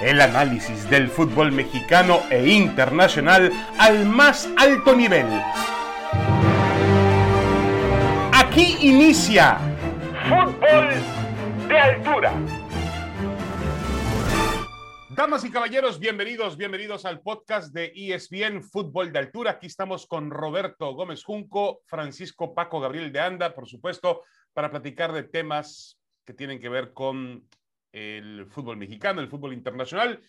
El análisis del fútbol mexicano e internacional al más alto nivel. Aquí inicia Fútbol de Altura. Damas y caballeros, bienvenidos, bienvenidos al podcast de ESPN Fútbol de Altura. Aquí estamos con Roberto Gómez Junco, Francisco Paco Gabriel de Anda, por supuesto, para platicar de temas que tienen que ver con el fútbol mexicano, el fútbol internacional.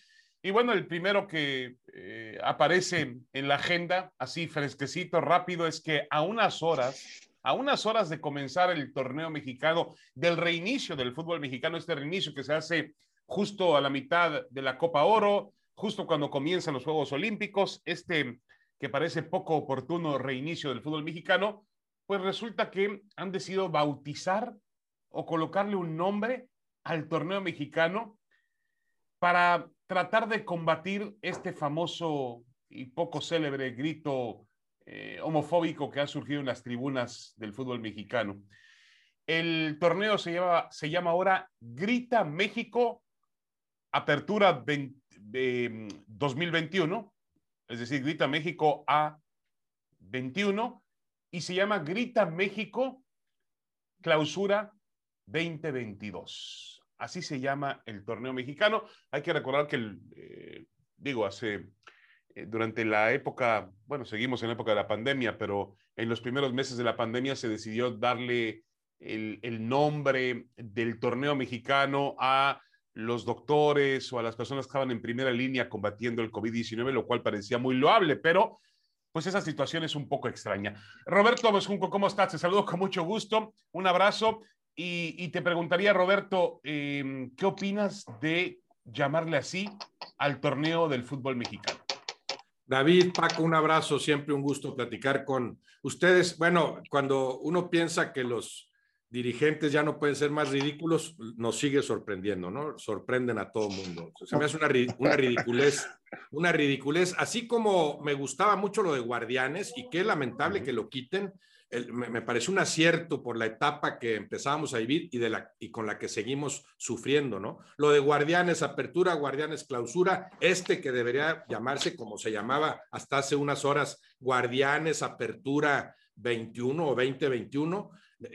Y bueno, el primero que eh, aparece en la agenda, así fresquecito, rápido, es que a unas horas, a unas horas de comenzar el torneo mexicano, del reinicio del fútbol mexicano, este reinicio que se hace justo a la mitad de la Copa Oro, justo cuando comienzan los Juegos Olímpicos, este que parece poco oportuno reinicio del fútbol mexicano, pues resulta que han decidido bautizar o colocarle un nombre al torneo mexicano para tratar de combatir este famoso y poco célebre grito eh, homofóbico que ha surgido en las tribunas del fútbol mexicano. El torneo se llama, se llama ahora Grita México Apertura de 2021, es decir, Grita México A21, y se llama Grita México Clausura 2022. Así se llama el torneo mexicano. Hay que recordar que, eh, digo, hace, eh, durante la época, bueno, seguimos en la época de la pandemia, pero en los primeros meses de la pandemia se decidió darle el, nombre del torneo mexicano a los doctores o a las personas que estaban en primera línea combatiendo el COVID-19, lo cual parecía muy loable, pero pues esa situación es un poco extraña. Roberto Junco, ¿cómo estás? Te saludo con mucho gusto, un abrazo y, te preguntaría, Roberto, em, ¿qué opinas de llamarle así al torneo del fútbol mexicano? David, Paco, un abrazo, siempre un gusto platicar con ustedes. Bueno, cuando uno piensa que los dirigentes ya no pueden ser más ridículos, nos sigue sorprendiendo, ¿no? Sorprenden a todo mundo. Se me hace una, una ridiculez, una ridiculez, así como me gustaba mucho lo de Guardianes y qué lamentable que lo quiten, me, parece un acierto por la etapa que empezábamos a vivir y, con la que seguimos sufriendo, ¿no? Lo de guardianes apertura, guardianes clausura, este que debería llamarse como se llamaba hasta hace unas horas, guardianes apertura 21 o 2021,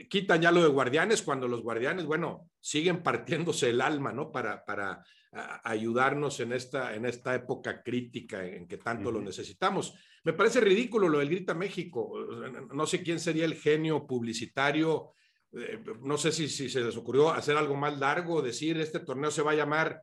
quitan ya lo de guardianes cuando los guardianes, bueno, siguen partiéndose el alma, ¿no? Para, para ayudarnos en esta, en esta época crítica en que tanto lo necesitamos. Me parece ridículo lo del Grita México. No sé quién sería el genio publicitario. Eh, no sé si, si, se les ocurrió hacer algo más largo, decir este torneo se va a llamar,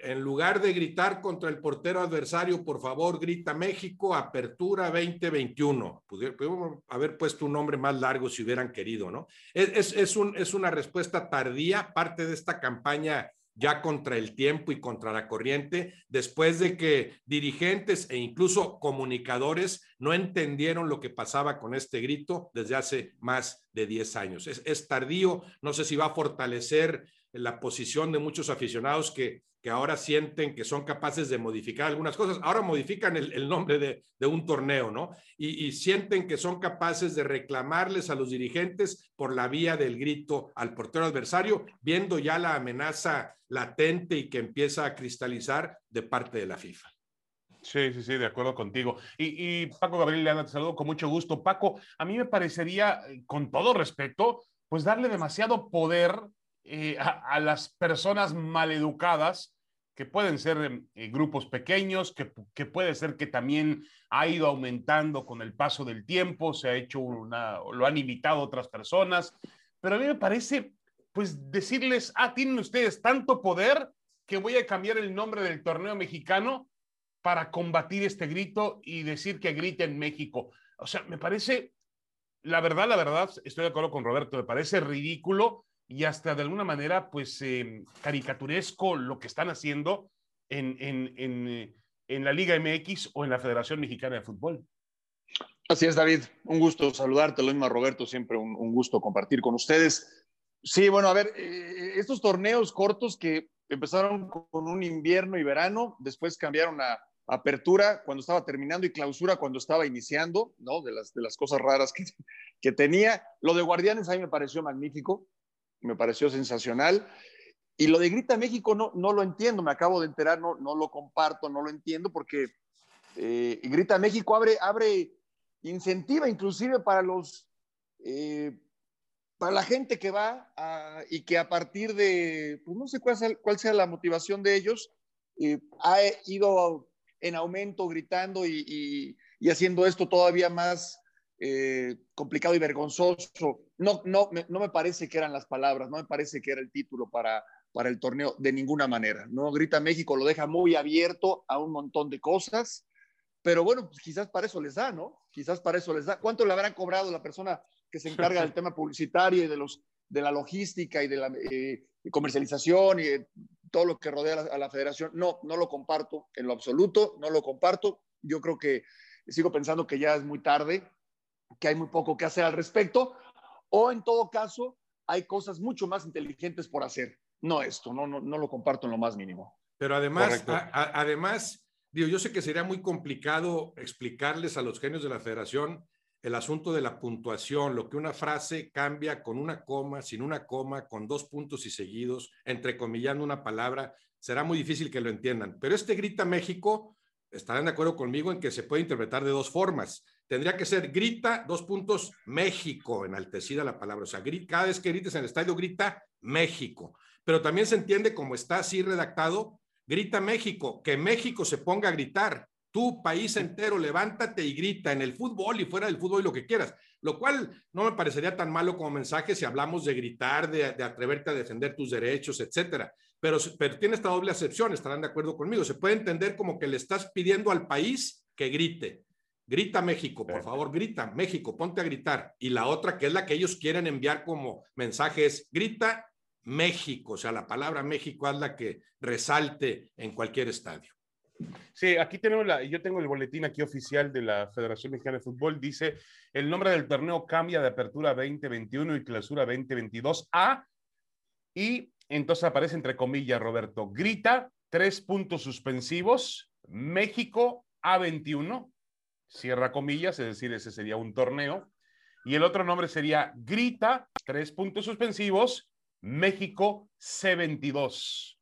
en lugar de gritar contra el portero adversario, por favor, grita México, apertura 2021. Pudieron haber puesto un nombre más largo si hubieran querido, ¿no? Es, es, un, es una respuesta tardía, parte de esta campaña ya contra el tiempo y contra la corriente, después de que dirigentes e incluso comunicadores no entendieron lo que pasaba con este grito desde hace más de 10 años. Es, tardío, no sé si va a fortalecer la posición de muchos aficionados que, ahora sienten que son capaces de modificar algunas cosas. Ahora modifican el, nombre de, un torneo, ¿no? Y, y, sienten que son capaces de reclamarles a los dirigentes por la vía del grito al portero adversario, viendo ya la amenaza latente y que empieza a cristalizar de parte de la FIFA. Sí, sí, sí, de acuerdo contigo. Y, Paco Gabriel Leana, te saludo con mucho gusto. Paco, a mí me parecería, eh, con todo respeto, pues darle demasiado poder eh, a, las personas maleducadas, que pueden ser eh, grupos pequeños, que, que, puede ser que también ha ido aumentando con el paso del tiempo, se ha hecho una, lo han imitado otras personas, pero a mí me parece pues decirles, ah, tienen ustedes tanto poder que voy a cambiar el nombre del torneo mexicano para combatir este grito y decir que grite en México. O sea, me parece, la verdad, la verdad, estoy de acuerdo con Roberto, me parece ridículo y hasta de alguna manera, pues, eh, caricaturesco lo que están haciendo en, en, en, eh, en la Liga MX o en la Federación Mexicana de Fútbol. Así es, David. Un gusto saludarte, lo mismo Roberto, siempre un, un gusto compartir con ustedes. Sí, bueno, a ver, eh, estos torneos cortos que empezaron con un invierno y verano, después cambiaron a apertura cuando estaba terminando y clausura cuando estaba iniciando, ¿no? De las, de las cosas raras que, que tenía. Lo de Guardianes a mí me pareció magnífico, me pareció sensacional. Y lo de Grita México no, no lo entiendo, me acabo de enterar, no, no lo comparto, no lo entiendo, porque eh, Grita México abre, abre, incentiva inclusive para los, eh, para la gente que va y que a partir de, pues no sé cuál sea, la motivación de ellos, eh, ha ido en aumento gritando y, y, haciendo esto todavía más complicado y vergonzoso. No, no, no me parece que eran las palabras, no me parece que era el título para, para el torneo de ninguna manera. ¿no? Grita México lo deja muy abierto a un montón de cosas, pero bueno, pues quizás para eso les da, ¿no? Quizás para eso les da. ¿Cuánto le habrán cobrado la persona que se encarga del tema publicitario y de, los, de la logística y de la eh, comercialización y todo lo que rodea a la, a la federación? No, no lo comparto en lo absoluto, no lo comparto. Yo creo que sigo pensando que ya es muy tarde, que hay muy poco que hacer al respecto, o en todo caso, hay cosas mucho más inteligentes por hacer no esto, no, no, no lo comparto en lo más mínimo. Pero además, además, digo, yo sé que sería muy complicado explicarles a los genios de la federación el asunto de la puntuación, lo que una frase cambia con una coma, sin una coma, con dos puntos y seguidos, entrecomillando una palabra, será muy difícil que lo entiendan. Pero este grita México, estarán de acuerdo conmigo en que se puede interpretar de dos formas. Tendría que ser grita, dos puntos, México, enaltecida la palabra. O sea, cada vez que grites en el estadio, grita México pero también se entiende como está así redactado, grita México, que México se ponga a gritar, tu país entero, levántate y grita en el fútbol y fuera del fútbol y lo que quieras, lo cual no me parecería tan malo como mensaje si hablamos de gritar, de, atreverte a defender tus derechos, etcétera. Pero, pero tiene esta doble acepción, estarán de acuerdo conmigo. Se puede entender como que le estás pidiendo al país que grite. Grita México, por favor, grita México, ponte a gritar. Y la otra, que es la que ellos quieren enviar como mensaje, es grita México, o sea, la palabra México es la que resalte en cualquier estadio. Sí, aquí tenemos la, yo tengo el boletín aquí oficial de la Federación Mexicana de Fútbol, dice, el nombre del torneo cambia de apertura 2021 y clausura 2022 a, y entonces aparece entre comillas, Roberto, grita, tres puntos suspensivos, México A21, cierra comillas, es decir, ese sería un torneo, y el otro nombre sería grita, tres puntos suspensivos, México C22,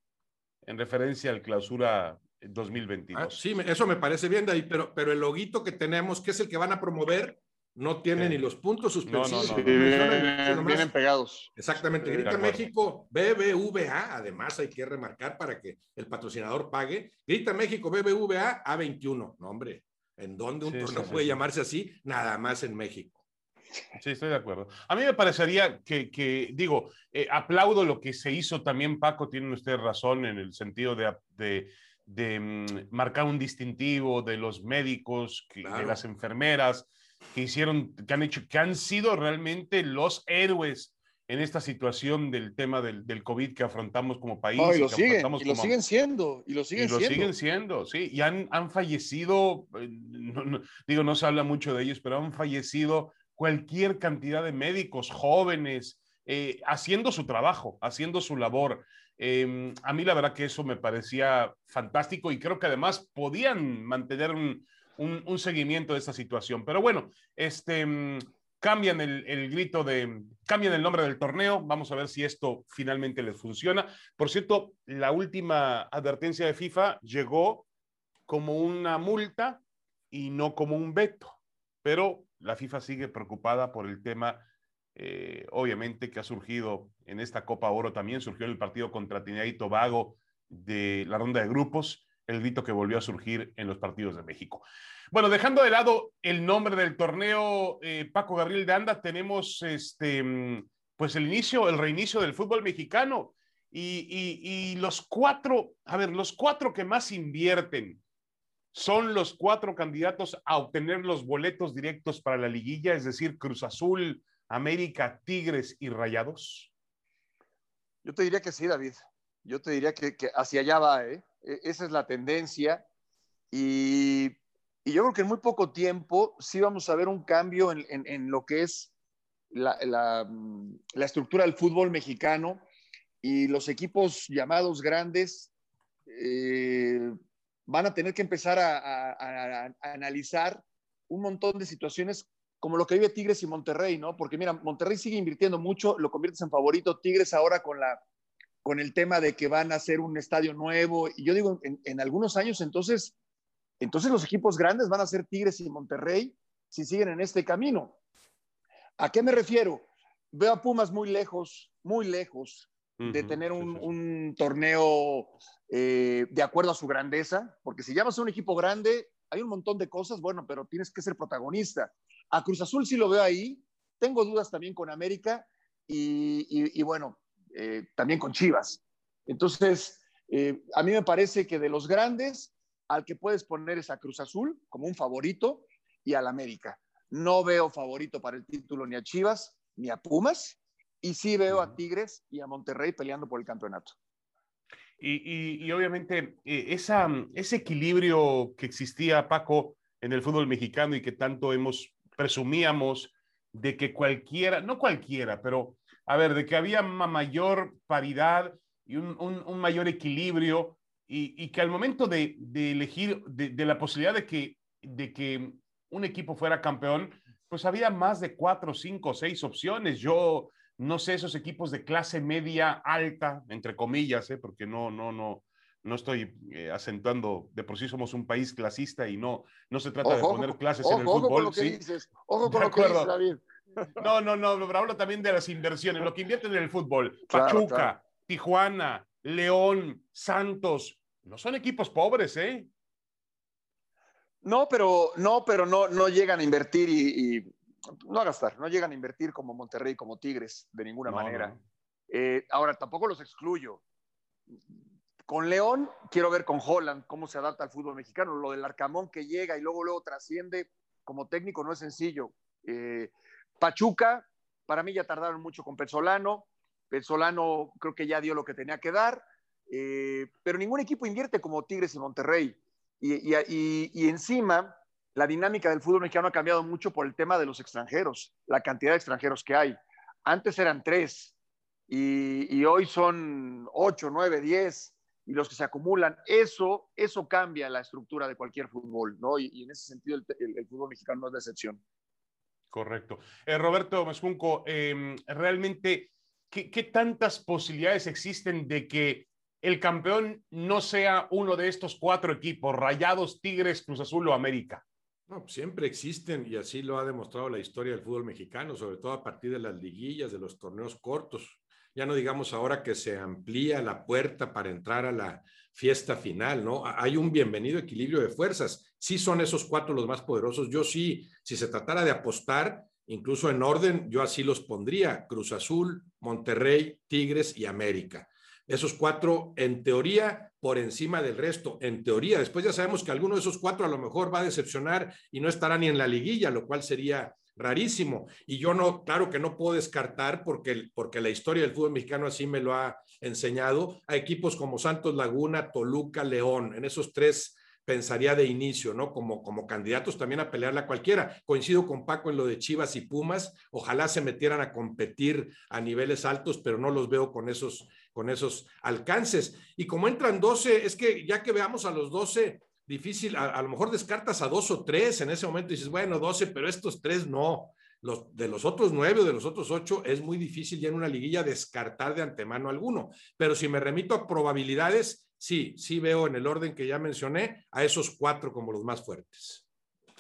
en referencia al clausura 2022. Ah, sí, eso me parece bien, David, pero, pero el loguito que tenemos, que es el que van a promover, no tiene ni los puntos suspensivos. No, no, vienen pegados. Exactamente. Grita México BBVA, además hay que remarcar para que el patrocinador pague. Grita México BBVA A21. No, hombre, ¿en dónde un torneo puede llamarse así? Nada más en México. Sí, estoy de acuerdo. A mí me parecería que, digo, eh, aplaudo lo que se hizo también, Paco, tienen ustedes razón en el sentido de, de, mm, marcar un distintivo de los médicos, de las enfermeras, que hicieron, que han hecho, que han sido realmente los héroes en esta situación del tema del, del COVID que afrontamos como país. y lo, siguen, y lo siguen siendo, y lo siguen y lo siguen siendo, sí, y han, han fallecido, eh, digo, no se habla mucho de ellos, pero han fallecido cualquier cantidad de médicos jóvenes eh, haciendo su trabajo, haciendo su labor. Em, a mí la verdad que eso me parecía fantástico y creo que además podían mantener un, seguimiento de esta situación. Pero bueno, este, mm, cambian el, grito de, cambian el nombre del torneo. Vamos a ver si esto finalmente les funciona. Por cierto, la última advertencia de FIFA llegó como una multa y no como un veto. Pero la FIFA sigue preocupada por el tema, eh, obviamente, que ha surgido en esta Copa Oro también, surgió el partido contra Trinidad y Tobago de la ronda de grupos, el grito que volvió a surgir en los partidos de México. Bueno, dejando de lado el nombre del torneo, eh, Paco Gabriel de Anda, tenemos este, mm, pues el inicio, el reinicio del fútbol mexicano. Y, y los cuatro, a ver, los cuatro que más invierten son los cuatro candidatos a obtener los boletos directos para la liguilla, es decir, Cruz Azul, América, Tigres y Rayados? Yo te diría que sí, David. Yo te diría que, hacia allá va, ¿eh? E, esa es la tendencia. Y, yo creo que en muy poco tiempo sí vamos a ver un cambio en, lo que es la, estructura del fútbol mexicano y los equipos llamados grandes eh, van a tener que empezar a, analizar un montón de situaciones como lo que vive Tigres y Monterrey, ¿no? Porque mira, Monterrey sigue invirtiendo mucho, lo conviertes en favorito, Tigres ahora con la, con el tema de que van a hacer un estadio nuevo. Y yo digo, en, en algunos años, entonces, entonces los equipos grandes van a ser Tigres y Monterrey si siguen en este camino. ¿A qué me refiero? Veo a Pumas muy lejos, muy lejos de tener un, un torneo eh, de acuerdo a su grandeza, porque si llamas a un equipo grande, hay un montón de cosas, bueno, pero tienes que ser protagonista. A Cruz Azul sí lo veo ahí, tengo dudas también con América y, y, y bueno, eh, también con Chivas. Entonces, eh, a mí me parece que de los grandes, al que puedes poner es a Cruz Azul como un favorito y al América. No veo favorito para el título ni a Chivas ni a Pumas, y sí veo a Tigres y a Monterrey peleando por el campeonato. Y, y, obviamente eh, esa, ese equilibrio que existía, Paco, en el fútbol mexicano y que tanto hemos presumíamos de que cualquiera, no cualquiera, pero a ver, de que había una mayor paridad y un, un, un mayor equilibrio y, y, que al momento de, de elegir, de, de, la posibilidad de que, de que un equipo fuera campeón, pues había más de cuatro, cinco, seis opciones. Yo no sé, esos equipos de clase media alta, entre comillas, ¿eh? porque no, no, no, no estoy eh, acentuando, de por sí somos un país clasista y no, no se trata ojo, de poner clases ojo, en el fútbol. Ojo con lo que ¿sí? dices, ojo con lo que dices, David. No, no, no, pero hablo también de las inversiones, lo que invierten en el fútbol. Claro, Pachuca, claro. Tijuana, León, Santos, no son equipos pobres, ¿eh? No, pero no, pero no, no llegan a invertir y, y no a gastar, no llegan a invertir como Monterrey, como Tigres, de ninguna no, manera. No. Eh, ahora, tampoco los excluyo. Con León, quiero ver con Holland cómo se adapta al fútbol mexicano. Lo del Arcamón que llega y luego, luego trasciende como técnico no es sencillo. Eh, Pachuca, para mí ya tardaron mucho con Pezzolano. Pezzolano creo que ya dio lo que tenía que dar, eh, pero ningún equipo invierte como Tigres y Monterrey. Y, y, y, encima, la dinámica del fútbol mexicano ha cambiado mucho por el tema de los extranjeros, la cantidad de extranjeros que hay. Antes eran tres y, hoy son ocho, nueve, diez y los que se acumulan. Eso, eso cambia la estructura de cualquier fútbol, ¿no? Y, en ese sentido el, el, el, fútbol mexicano no es de excepción. Correcto. Eh, Roberto Mescunco, eh, realmente, ¿qué, ¿qué tantas posibilidades existen de que el campeón no sea uno de estos cuatro equipos, Rayados, Tigres, Cruz Azul o América? No, pues siempre existen y así lo ha demostrado la historia del fútbol mexicano, sobre todo a partir de las liguillas, de los torneos cortos. Ya no digamos ahora que se amplía la puerta para entrar a la fiesta final, ¿no? Hay un bienvenido equilibrio de fuerzas. Sí son esos cuatro los más poderosos. Yo sí, si se tratara de apostar, incluso en orden, yo así los pondría. Cruz Azul, Monterrey, Tigres y América esos cuatro, en teoría, por encima del resto, en teoría. Después ya sabemos que alguno de esos cuatro a lo mejor va a decepcionar y no estará ni en la liguilla, lo cual sería rarísimo. Y yo no, claro que no puedo descartar, porque, porque la historia del fútbol mexicano así me lo ha enseñado, a equipos como Santos Laguna, Toluca, León, en esos tres pensaría de inicio, ¿no? Como, como candidatos también a pelearla cualquiera. Coincido con Paco en lo de Chivas y Pumas, ojalá se metieran a competir a niveles altos, pero no los veo con esos, con esos alcances. Y como entran 12, es que ya que veamos a los 12, difícil, a, lo mejor descartas a dos o tres en ese momento y dices, bueno, 12, pero estos tres no. De los otros nueve o de los otros ocho es muy difícil ya en una liguilla descartar de antemano alguno. Pero si me remito a probabilidades, sí, sí veo en el orden que ya mencioné a esos cuatro como los más fuertes.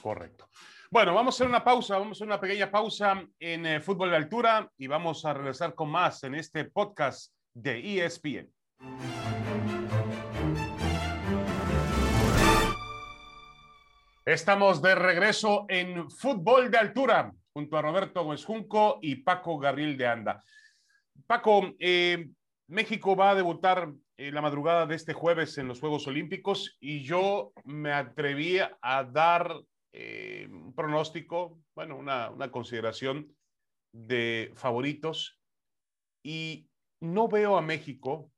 Correcto. Bueno, vamos a hacer una pausa, vamos a hacer una pequeña pausa en eh, fútbol de altura y vamos a regresar con más en este podcast de ESPN. Estamos de regreso en fútbol de altura junto a Roberto Gómez Junco y Paco Gabriel de Anda. Paco, eh, México va a debutar eh, la madrugada de este jueves en los Juegos Olímpicos y yo me atreví a dar eh, un pronóstico, bueno, una, una consideración de favoritos y no veo a México,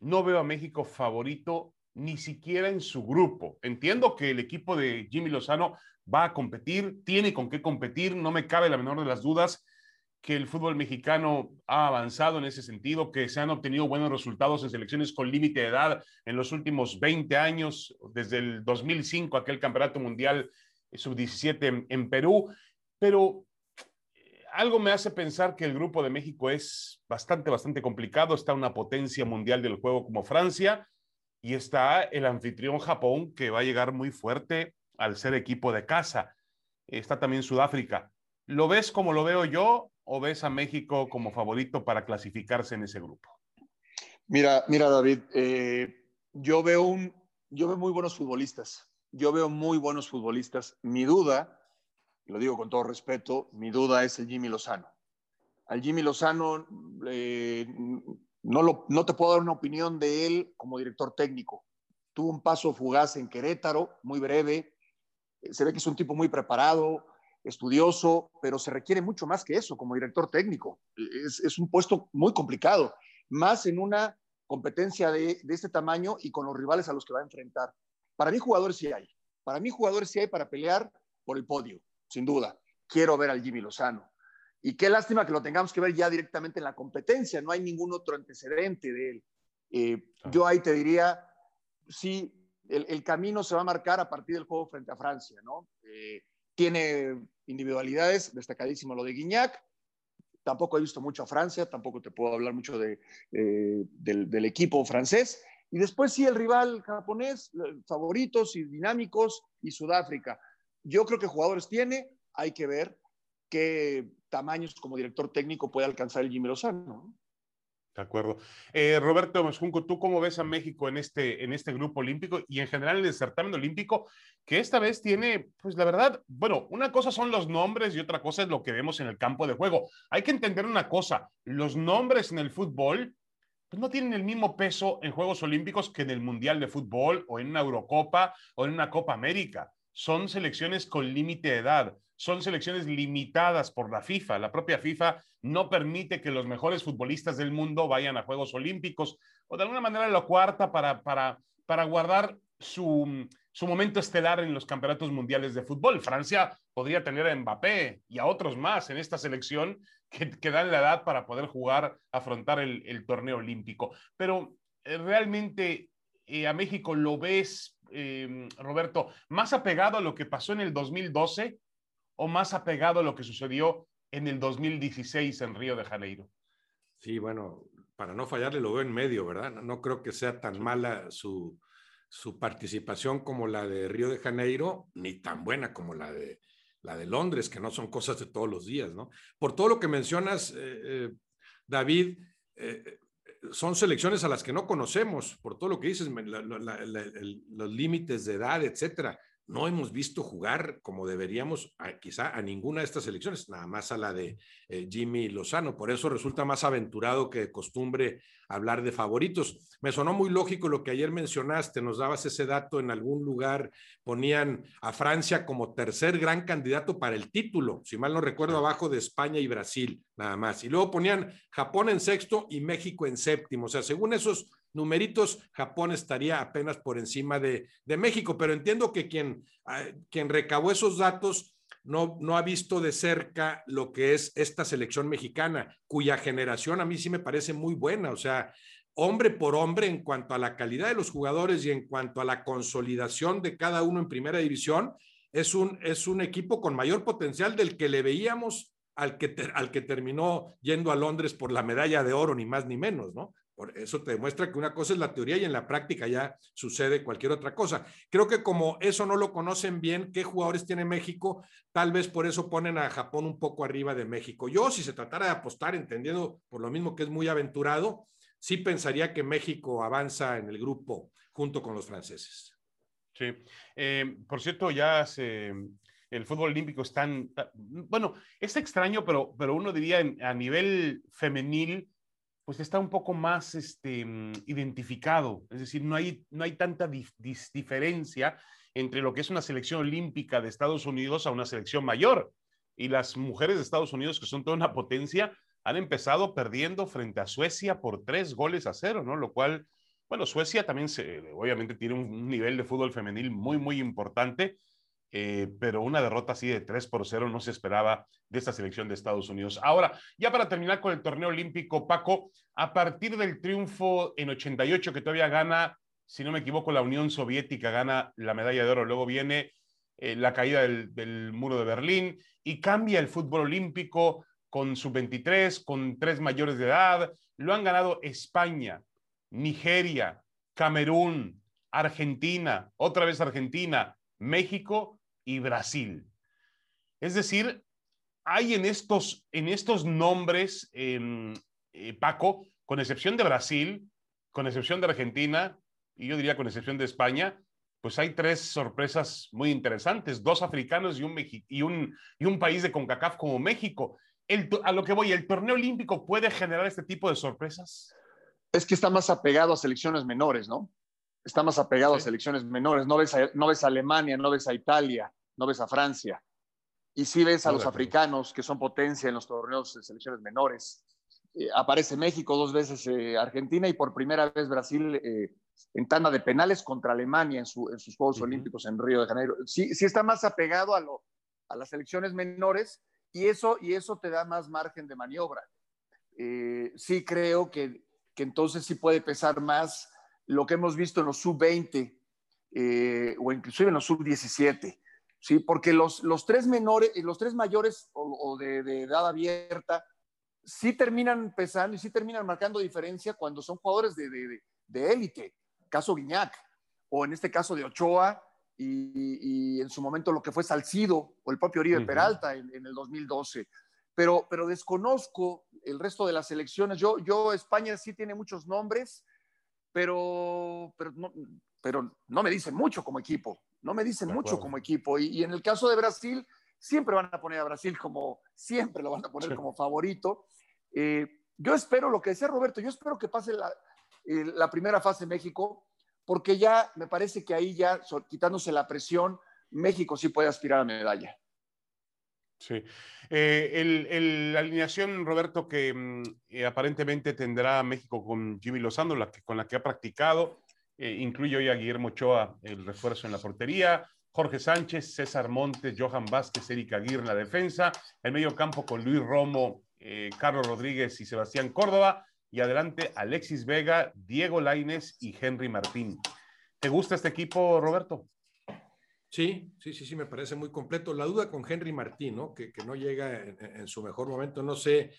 no veo a México favorito ni siquiera en su grupo. Entiendo que el equipo de Jimmy Lozano va a competir, tiene con qué competir, no me cabe la menor de las dudas que el fútbol mexicano ha avanzado en ese sentido, que se han obtenido buenos resultados en selecciones con límite de edad en los últimos 20 años, desde el 2005, aquel campeonato mundial sub-17 en, en, Perú, pero algo me hace pensar que el grupo de México es bastante, bastante complicado. Está una potencia mundial del juego como Francia y está el anfitrión Japón que va a llegar muy fuerte al ser equipo de casa. Está también Sudáfrica. ¿Lo ves como lo veo yo o ves a México como favorito para clasificarse en ese grupo? Mira, mira David, eh, yo, veo un, yo veo muy buenos futbolistas. Yo veo muy buenos futbolistas. Mi duda lo digo con todo respeto, mi duda es el Jimmy Lozano. Al Jimmy Lozano eh, no, lo, no te puedo dar una opinión de él como director técnico. Tuvo un paso fugaz en Querétaro, muy breve. Se ve que es un tipo muy preparado, estudioso, pero se requiere mucho más que eso como director técnico. Es, es un puesto muy complicado, más en una competencia de, de, este tamaño y con los rivales a los que va a enfrentar. Para mí jugadores sí hay. Para mí jugadores sí hay para pelear por el podio sin duda. Quiero ver al Jimmy Lozano. Y qué lástima que lo tengamos que ver ya directamente en la competencia, no hay ningún otro antecedente de él. Eh, yo ahí te diría, sí, el, camino se va a marcar a partir del juego frente a Francia, ¿no? Eh, tiene individualidades, destacadísimo lo de Guignac, tampoco he visto mucho a Francia, tampoco te puedo hablar mucho eh, del, equipo francés. Y después sí, el rival japonés, favoritos y dinámicos, y Sudáfrica. Yo creo que jugadores tiene, hay que ver qué tamaños como director técnico puede alcanzar el Jimmy Lozano. De acuerdo. Eh, Roberto Mosjunco, ¿tú cómo ves a México en este, en este grupo olímpico y en general en el certamen olímpico, que esta vez tiene, pues la verdad, bueno, una cosa son los nombres y otra cosa es lo que vemos en el campo de juego. Hay que entender una cosa, los nombres en el fútbol pues no tienen el mismo peso en Juegos Olímpicos que en el Mundial de Fútbol o en una Eurocopa o en una Copa América son selecciones con límite de edad, son selecciones limitadas por la FIFA. La propia FIFA no permite que los mejores futbolistas del mundo vayan a Juegos Olímpicos o de alguna manera lo cuarta para, para, para guardar su, su momento estelar en los campeonatos mundiales de fútbol. Francia podría tener a Mbappé y a otros más en esta selección que, que dan la edad para poder jugar, afrontar el, el torneo olímpico. Pero eh, realmente eh, a México lo ves eh, Roberto, más apegado a lo que pasó en el 2012 o más apegado a lo que sucedió en el 2016 en Río de Janeiro? Sí, bueno, para no fallarle lo veo en medio, ¿verdad? No, creo que sea tan mala su, su, participación como la de Río de Janeiro, ni tan buena como la de, la de Londres, que no son cosas de todos los días, ¿no? Por todo lo que mencionas, eh, eh, David, eh, son selecciones a las que no conocemos, por todo lo que dices, los límites de edad, etcétera no hemos visto jugar como deberíamos quizá a ninguna de estas elecciones, nada más a la de eh, Jimmy Lozano. Por eso resulta más aventurado que de costumbre hablar de favoritos. Me sonó muy lógico lo que ayer mencionaste, nos dabas ese dato en algún lugar, ponían a Francia como tercer gran candidato para el título, si mal no recuerdo, abajo de España y Brasil, nada más. Y luego ponían Japón en sexto y México en séptimo. O sea, según esos numeritos, Japón estaría apenas por encima de, México, pero entiendo que quien, ah, quien recabó esos datos no, no ha visto de cerca lo que es esta selección mexicana, cuya generación a mí sí me parece muy buena, o sea, hombre por hombre en cuanto a la calidad de los jugadores y en cuanto a la consolidación de cada uno en primera división, es un, es un equipo con mayor potencial del que le veíamos al que, al que terminó yendo a Londres por la medalla de oro, ni más ni menos, ¿no? Por eso te demuestra que una cosa es la teoría y en la práctica ya sucede cualquier otra cosa. Creo que como eso no lo conocen bien, qué jugadores tiene México, tal vez por eso ponen a Japón un poco arriba de México. Yo, si se tratara de apostar, entendiendo por lo mismo que es muy aventurado, sí pensaría que México avanza en el grupo junto con los franceses. Sí. Eh, por cierto, ya el fútbol olímpico es tan, bueno, es extraño, pero, pero uno diría a nivel femenil pues está un poco más este, mm, identificado, es decir, no hay, no hay tanta diferencia entre lo que es una selección olímpica de Estados Unidos a una selección mayor. Y las mujeres de Estados Unidos, que son toda una potencia, han empezado perdiendo frente a Suecia por tres goles a cero, ¿no? Lo cual, bueno, Suecia también se, obviamente tiene un nivel de fútbol femenil muy, muy importante, eh, pero una derrota así de 3 por 0 no se esperaba de esta selección de Estados Unidos. Ahora, ya para terminar con el torneo olímpico, Paco, a partir del triunfo en 88 que todavía gana, si no me equivoco, la Unión Soviética gana la medalla de oro, luego viene eh, la caída del, del muro de Berlín y cambia el fútbol olímpico con sub-23, con tres mayores de edad. Lo han ganado España, Nigeria, Camerún, Argentina, otra vez Argentina, México y Brasil. Es decir, hay en estos, en estos nombres, eh, Paco, con excepción de Brasil, con excepción de Argentina, y yo diría con excepción de España, pues hay tres sorpresas muy interesantes, dos africanos y un, y un, y un país de CONCACAF como México. El, a lo que voy, ¿el torneo olímpico puede generar este tipo de sorpresas? Es que está más apegado a selecciones menores, ¿no? Está más apegado sí. a selecciones menores. No ves a, no ves a Alemania, no ves a Italia, no ves a Francia. Y sí ves a los africanos que son potencia en los torneos de selecciones menores. Eh, aparece México dos veces, eh, Argentina y por primera vez Brasil eh, en tanda de penales contra Alemania en, su, en sus Juegos uh -huh. Olímpicos en Río de Janeiro. Sí, sí está más apegado a, lo, a las selecciones menores y eso, y eso te da más margen de maniobra. Sí creo que, que, entonces sí puede pesar más lo que hemos visto en los sub-20 eh, o inclusive en los sub-17. Sí, porque los, los, tres menores, los tres mayores o, o de, de, edad abierta sí terminan pesando y sí terminan marcando diferencia cuando son jugadores de, de, de élite caso Guiñac, o en este caso de Ochoa, y, y, en su momento lo que fue Salcido, o el propio Oribe uh -huh. Peralta en, en, el 2012. Pero, pero desconozco el resto de las selecciones. Yo, yo, España sí tiene muchos nombres, pero, pero, no, pero no me dicen mucho como equipo. No me dicen mucho como equipo. Y, y, en el caso de Brasil, siempre van a poner a Brasil como, siempre lo van a poner sí. como favorito. Eh, yo espero lo que decía Roberto, yo espero que pase la, eh, la primera fase México, porque ya me parece que ahí ya, quitándose la presión, México sí puede aspirar a medalla. Sí. Eh, el, la alineación, Roberto, que mm, eh, aparentemente tendrá México con Jimmy Lozano, con la que ha practicado, eh, incluye hoy a Guillermo Ochoa, el refuerzo en la portería, Jorge Sánchez, César Montes, Johan Vázquez, Erika Aguirre en la defensa, el medio campo con Luis Romo, eh, Carlos Rodríguez y Sebastián Córdoba, y adelante Alexis Vega, Diego Laines y Henry Martín. ¿Te gusta este equipo, Roberto? Sí, sí, sí, sí, me parece muy completo. La duda con Henry Martín, ¿no? Que, que no llega en, su mejor momento. No sé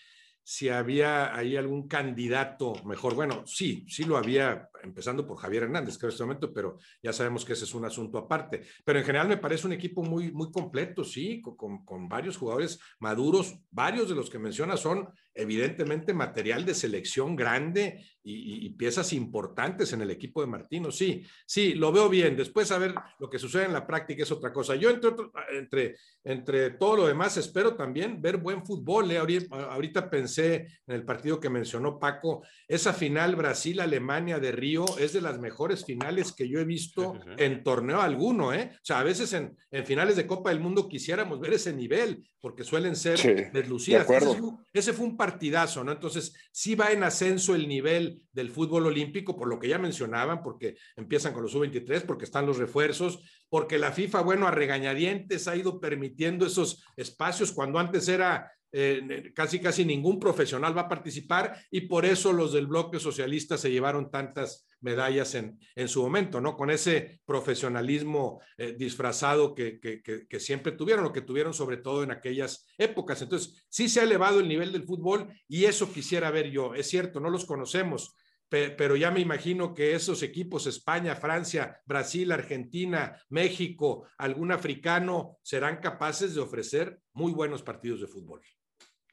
si había ahí algún candidato mejor. Bueno, sí, sí lo había, empezando por Javier Hernández, creo en este momento, pero ya sabemos que ese es un asunto aparte. Pero en general me parece un equipo muy, muy completo, sí, con, con varios jugadores maduros. Varios de los que menciona son evidentemente material de selección grande y, y, piezas importantes en el equipo de Martino. Sí, sí, lo veo bien. Después a ver lo que sucede en la práctica es otra cosa. Yo entre, otro, entre, entre todo lo demás espero también ver buen fútbol. ¿eh? Ahorita, ahorita, pensé en el partido que mencionó Paco, esa final Brasil-Alemania de Río es de las mejores finales que yo he visto sí, sí, sí. en torneo alguno. ¿eh? O sea, a veces en, en, finales de Copa del Mundo quisiéramos ver ese nivel porque suelen ser deslucidas. De ese, ese fue un partidazo, ¿no? Entonces, sí va en ascenso el nivel del fútbol olímpico, por lo que ya mencionaban, porque empiezan con los sub-23, porque están los refuerzos, porque la FIFA, bueno, a regañadientes ha ido permitiendo esos espacios cuando antes era eh, casi casi ningún profesional va a participar y por eso los del bloque socialista se llevaron tantas medallas en, en su momento, ¿no? Con ese profesionalismo eh, disfrazado que, que, que, siempre tuvieron, o que tuvieron sobre todo en aquellas épocas. Entonces, sí se ha elevado el nivel del fútbol y eso quisiera ver yo. Es cierto, no los conocemos, pero ya me imagino que esos equipos, España, Francia, Brasil, Argentina, México, algún africano, serán capaces de ofrecer muy buenos partidos de fútbol.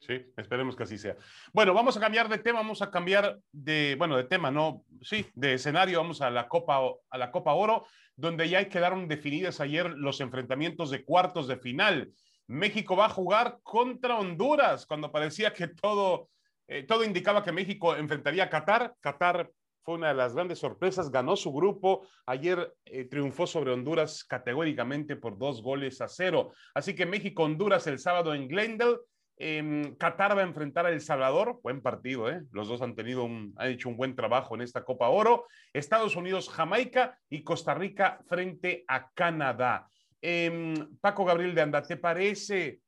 Sí, esperemos que así sea. Bueno, vamos a cambiar de tema, vamos a cambiar de, bueno, de tema, no, sí, de escenario, vamos a la Copa, a la Copa Oro, donde ya quedaron definidas ayer los enfrentamientos de cuartos de final. México va a jugar contra Honduras, cuando parecía que todo, eh, todo indicaba que México enfrentaría a Qatar. Qatar fue una de las grandes sorpresas, ganó su grupo, ayer eh, triunfó sobre Honduras categóricamente por dos goles a cero. Así que México-Honduras el sábado en Glendale eh, Qatar va a enfrentar a El Salvador, buen partido, ¿eh? los dos han tenido hecho un buen trabajo en esta Copa Oro. Estados Unidos, Jamaica y Costa Rica frente a Canadá. Eh, Paco Gabriel de Anda, ¿te parece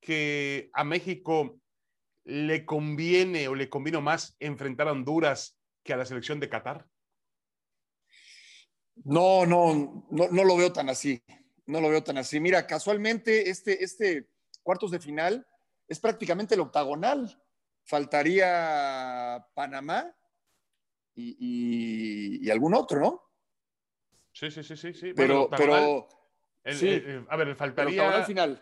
que a México le conviene o le convino más enfrentar a Honduras que a la selección de Qatar? No, no, no, no lo veo tan así. No lo veo tan así. Mira, casualmente este, este cuartos de final es prácticamente el octagonal. Faltaría Panamá y, algún otro, ¿no? Sí, sí, sí, sí. Pero, pero a ver, le faltaría. al final.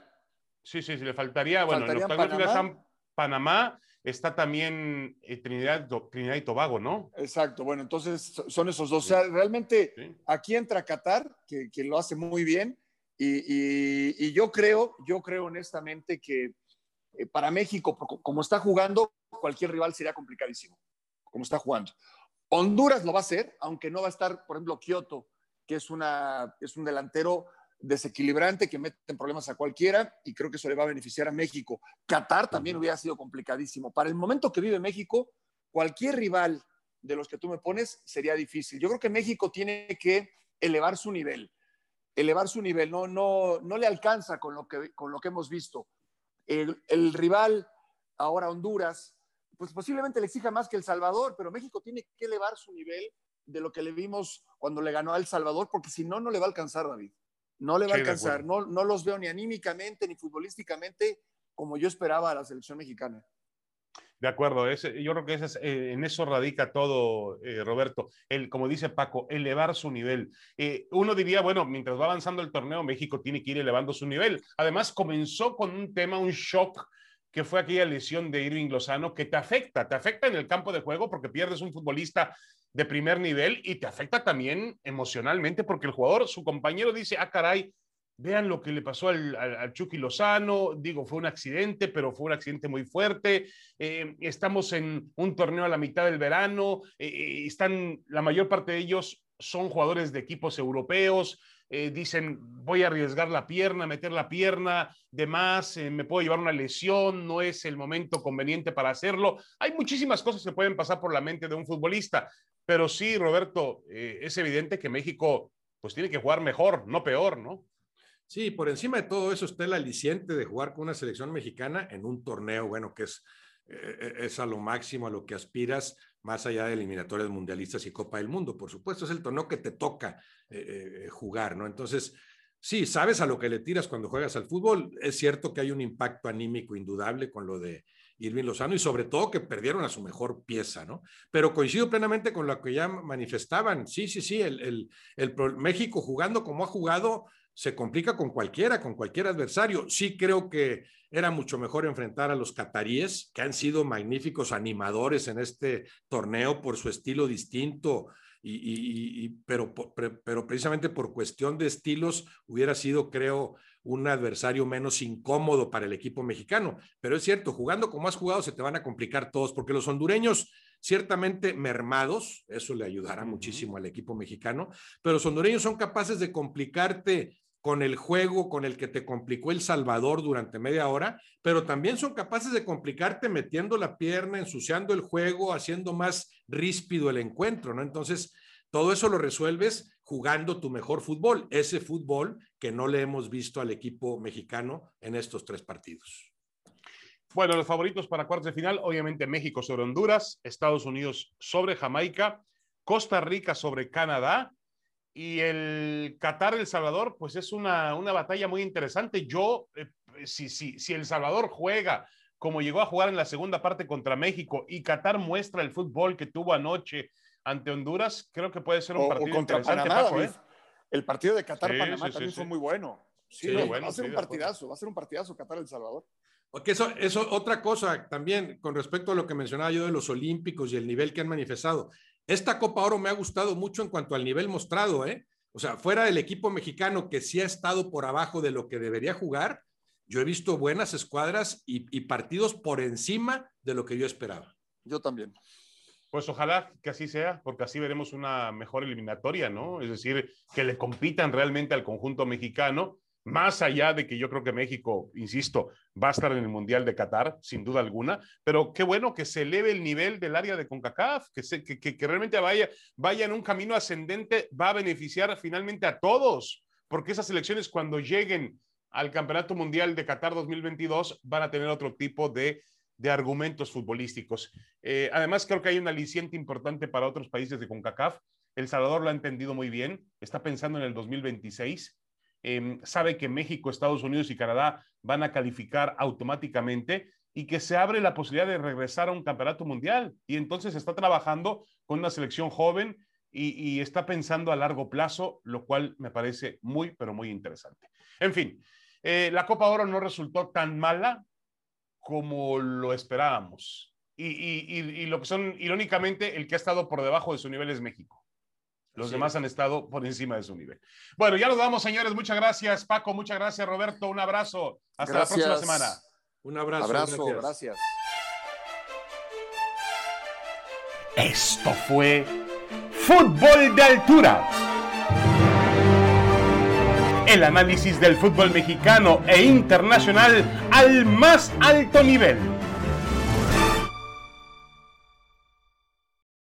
Sí, sí, sí, le faltaría. Bueno, en octagonal Panamá, están Panamá, está también eh, Trinidad, Trinidad y Tobago, ¿no? Exacto, bueno, entonces son esos dos. O sea, realmente aquí entra Qatar, que, que, lo hace muy bien, y, y, yo creo, yo creo honestamente que eh, para México, como está jugando, cualquier rival sería complicadísimo, como está jugando. Honduras lo va a hacer, aunque no va a estar, por ejemplo, Kioto, que es, una, es un delantero desequilibrante que mete en problemas a cualquiera y creo que eso le va a beneficiar a México. Qatar también hubiera sido complicadísimo. Para el momento que vive México, cualquier rival de los que tú me pones sería difícil. Yo creo que México tiene que elevar su nivel, elevar su nivel, no, no, no le alcanza con lo que, con lo que hemos visto. El, el rival, ahora Honduras, pues posiblemente le exija más que El Salvador, pero México tiene que elevar su nivel de lo que le vimos cuando le ganó a El Salvador, porque si no, no le va a alcanzar, David. No le va a alcanzar. No, no los veo ni anímicamente ni futbolísticamente como yo esperaba a la selección mexicana. De acuerdo, yo creo que eh, en eso radica todo, eh, Roberto. El, como dice Paco, elevar su nivel. Eh, uno diría, bueno, mientras va avanzando el torneo, México tiene que ir elevando su nivel. Además, comenzó con un tema, un shock, que fue aquella lesión de Irving Lozano, que te afecta, te afecta en el campo de juego porque pierdes un futbolista de primer nivel y te afecta también emocionalmente porque el jugador, su compañero dice, ah, caray, vean lo que le pasó al, Chucky Lozano, digo, fue un accidente, pero fue un accidente muy fuerte, eh, estamos en un torneo a la mitad del verano, eh, eh, están, la mayor parte de ellos son jugadores de equipos europeos, dicen, voy a arriesgar la pierna, meter la pierna de más, me puedo llevar una lesión, no es el momento conveniente para hacerlo. Hay muchísimas cosas que pueden pasar por la mente de un futbolista. Pero sí, Roberto, es evidente que México pues tiene que jugar mejor, no peor, ¿no? Sí, por encima de todo eso está el aliciente de jugar con una selección mexicana en un torneo, bueno, que es, eh, es a lo máximo a lo que aspiras, más allá de eliminatorias mundialistas y Copa del Mundo, por supuesto, es el torneo que te toca eh, jugar, ¿no? Entonces, sí, sabes a lo que le tiras cuando juegas al fútbol. Es cierto que hay un impacto anímico indudable con lo de Irving Lozano y sobre todo que perdieron a su mejor pieza, ¿no? Pero coincido plenamente con lo que ya manifestaban. Sí, sí, sí, el, el, México jugando como ha jugado se complica con cualquiera, con cualquier adversario. Sí creo que era mucho mejor enfrentar a los cataríes, que han sido magníficos animadores en este torneo por su estilo distinto, y, pero, pero precisamente por cuestión de estilos hubiera sido, creo, un adversario menos incómodo para el equipo mexicano. Pero es cierto, jugando como has jugado se te van a complicar todos, porque los hondureños ciertamente mermados, eso le ayudará muchísimo al equipo mexicano, pero los hondureños son capaces de complicarte con el juego con el que te complicó El Salvador durante media hora, pero también son capaces de complicarte metiendo la pierna, ensuciando el juego, haciendo más ríspido el encuentro, ¿no? Entonces, todo eso lo resuelves jugando tu mejor fútbol, ese fútbol que no le hemos visto al equipo mexicano en estos tres partidos. Bueno, los favoritos para cuartos de final, obviamente México sobre Honduras, Estados Unidos sobre Jamaica, Costa Rica sobre Canadá y el Qatar El Salvador, pues es una, una batalla muy interesante. Yo, eh, si, si, si El Salvador juega como llegó a jugar en la segunda parte contra México y Qatar muestra el fútbol que tuvo anoche ante Honduras, creo que puede ser un partido contra Panamá, ¿eh? El partido de Qatar-Panamá también fue muy bueno. Sí, va a ser un partidazo, va a ser un partidazo Qatar-El Salvador. Porque eso, eso, otra cosa también con respecto a lo que mencionaba yo de los Olímpicos y el nivel que han manifestado. Esta Copa Oro me ha gustado mucho en cuanto al nivel mostrado, ¿eh? O sea, fuera del equipo mexicano que sí ha estado por abajo de lo que debería jugar, yo he visto buenas escuadras y partidos por encima de lo que yo esperaba. Yo también. Pues ojalá que así sea, porque así veremos una mejor eliminatoria, ¿no? Es decir, que le compitan realmente al conjunto mexicano, más allá de que yo creo que México, insisto, va a estar en el Mundial de Qatar, sin duda alguna, pero qué bueno que se eleve el nivel del área de CONCACAF, que, se, que, que, realmente vaya, vaya en un camino ascendente, va a beneficiar finalmente a todos, porque esas elecciones cuando lleguen al Campeonato Mundial de Qatar 2022 van a tener otro tipo de de argumentos futbolísticos. Eh, además, creo que hay un aliciente importante para otros países de CONCACAF. El Salvador lo ha entendido muy bien, está pensando en el 2026 em, sabe que México, Estados Unidos y Canadá van a calificar automáticamente y que se abre la posibilidad de regresar a un campeonato mundial. Y entonces está trabajando con una selección joven y, está pensando a largo plazo, lo cual me parece muy, pero muy interesante. En fin, eh, la Copa Oro no resultó tan mala como lo esperábamos. Y, lo que son, irónicamente, el que ha estado por debajo de su nivel es México. Los demás han estado por encima de su nivel. Bueno, ya nos vamos, señores. Muchas gracias, Paco. Muchas gracias, Roberto. Un abrazo. Hasta la próxima semana. Un abrazo. Abrazo, gracias. Esto fue Fútbol de Altura. El análisis del fútbol mexicano e internacional al más alto nivel